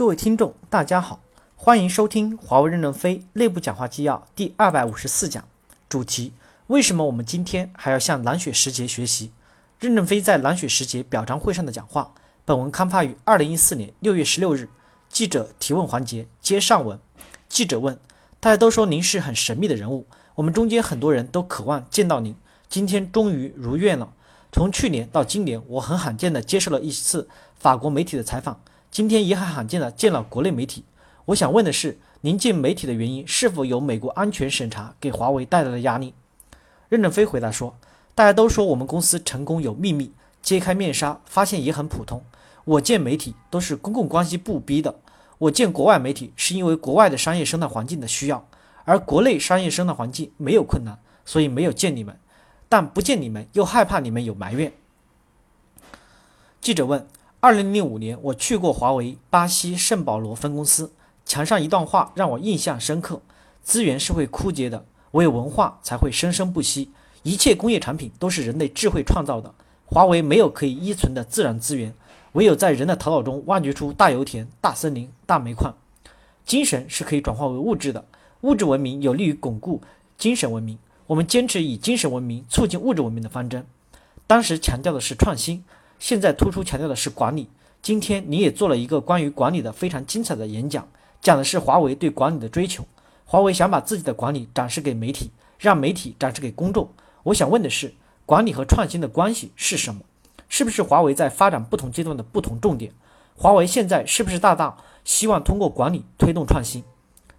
各位听众，大家好，欢迎收听华为任正非内部讲话纪要第二百五十四讲，主题：为什么我们今天还要向蓝雪时节学习？任正非在蓝雪时节表彰会上的讲话。本文刊发于二零一四年六月十六日。记者提问环节接上文。记者问：大家都说您是很神秘的人物，我们中间很多人都渴望见到您，今天终于如愿了。从去年到今年，我很罕见的接受了一次法国媒体的采访。今天也很罕见的见了国内媒体，我想问的是，您见媒体的原因是否有美国安全审查给华为带来的压力？任正非回答说：“大家都说我们公司成功有秘密，揭开面纱发现也很普通。我见媒体都是公共关系部逼的，我见国外媒体是因为国外的商业生态环境的需要，而国内商业生态环境没有困难，所以没有见你们，但不见你们又害怕你们有埋怨。”记者问。二零零五年，我去过华为巴西圣保罗分公司，墙上一段话让我印象深刻：资源是会枯竭的，唯有文化才会生生不息。一切工业产品都是人类智慧创造的，华为没有可以依存的自然资源，唯有在人的头脑中挖掘出大油田、大森林、大煤矿。精神是可以转化为物质的，物质文明有利于巩固精神文明。我们坚持以精神文明促进物质文明的方针，当时强调的是创新。现在突出强调的是管理。今天你也做了一个关于管理的非常精彩的演讲，讲的是华为对管理的追求。华为想把自己的管理展示给媒体，让媒体展示给公众。我想问的是，管理和创新的关系是什么？是不是华为在发展不同阶段的不同重点？华为现在是不是大大希望通过管理推动创新？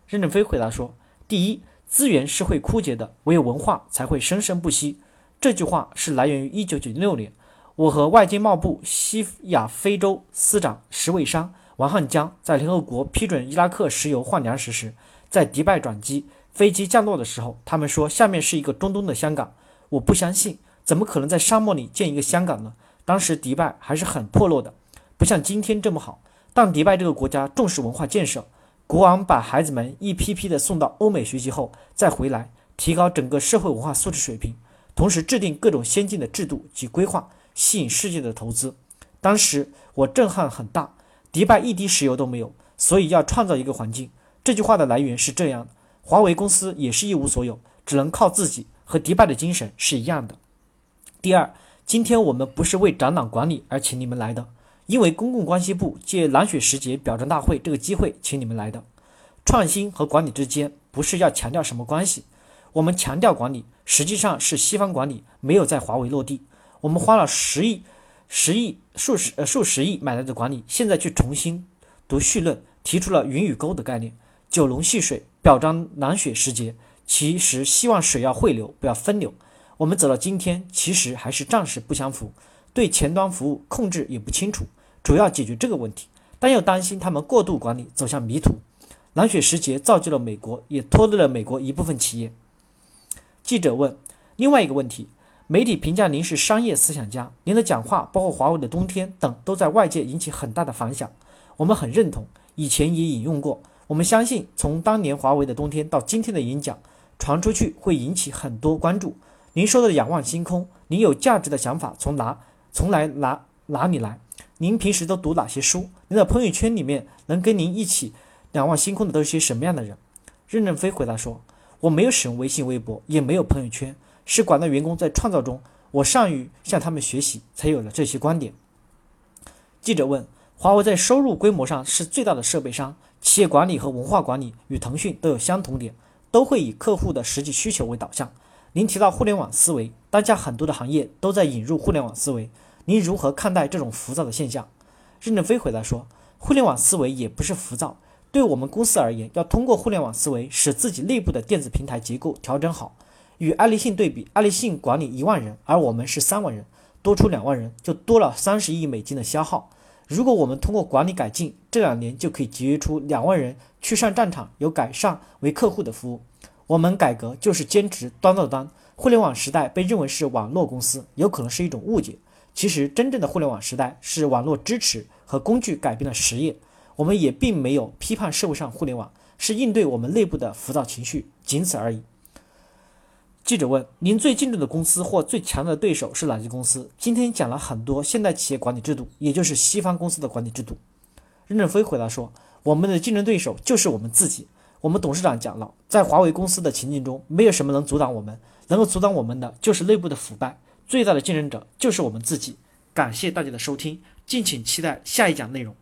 任正非回答说：第一，资源是会枯竭的，唯有文化才会生生不息。这句话是来源于一九九六年。我和外经贸部西亚非洲司长石卫商、王汉江在联合国批准伊拉克石油换粮食时，在迪拜转机，飞机降落的时候，他们说下面是一个中东的香港。我不相信，怎么可能在沙漠里建一个香港呢？当时迪拜还是很破落的，不像今天这么好。但迪拜这个国家重视文化建设，国王把孩子们一批批的送到欧美学习后再回来，提高整个社会文化素质水平，同时制定各种先进的制度及规划。吸引世界的投资，当时我震撼很大。迪拜一滴石油都没有，所以要创造一个环境。这句话的来源是这样的：华为公司也是一无所有，只能靠自己，和迪拜的精神是一样的。第二，今天我们不是为展览管理而请你们来的，因为公共关系部借蓝雪时节表彰大会这个机会请你们来的。创新和管理之间不是要强调什么关系，我们强调管理，实际上是西方管理没有在华为落地。我们花了十亿、十亿、数十呃数十亿买来的管理，现在去重新读绪论，提出了云与沟的概念，九龙戏水，表彰南雪时节，其实希望水要汇流，不要分流。我们走到今天，其实还是暂时不相符，对前端服务控制也不清楚，主要解决这个问题，但又担心他们过度管理走向迷途。蓝雪时节造就了美国，也拖累了美国一部分企业。记者问另外一个问题。媒体评价您是商业思想家，您的讲话，包括华为的冬天等，都在外界引起很大的反响。我们很认同，以前也引用过。我们相信，从当年华为的冬天到今天的演讲，传出去会引起很多关注。您说的仰望星空，您有价值的想法从哪从来哪哪里来？您平时都读哪些书？您的朋友圈里面能跟您一起仰望星空的都是些什么样的人？任正非回答说：“我没有使用微信、微博，也没有朋友圈。”是广大员工在创造中，我善于向他们学习，才有了这些观点。记者问：华为在收入规模上是最大的设备商，企业管理和文化管理与腾讯都有相同点，都会以客户的实际需求为导向。您提到互联网思维，当下很多的行业都在引入互联网思维，您如何看待这种浮躁的现象？任正非回答说：互联网思维也不是浮躁，对我们公司而言，要通过互联网思维使自己内部的电子平台结构调整好。与爱立信对比，爱立信管理一万人，而我们是三万人，多出两万人，就多了三十亿美金的消耗。如果我们通过管理改进，这两年就可以节约出两万人去上战场，有改善为客户的服务。我们改革就是坚持端到端。互联网时代被认为是网络公司，有可能是一种误解。其实真正的互联网时代是网络支持和工具改变了实业。我们也并没有批判社会上互联网，是应对我们内部的浮躁情绪，仅此而已。记者问：“您最敬重的公司或最强的对手是哪些公司？”今天讲了很多现代企业管理制度，也就是西方公司的管理制度。任正非回答说：“我们的竞争对手就是我们自己。我们董事长讲了，在华为公司的情境中，没有什么能阻挡我们，能够阻挡我们的就是内部的腐败，最大的竞争者就是我们自己。感谢大家的收听，敬请期待下一讲内容。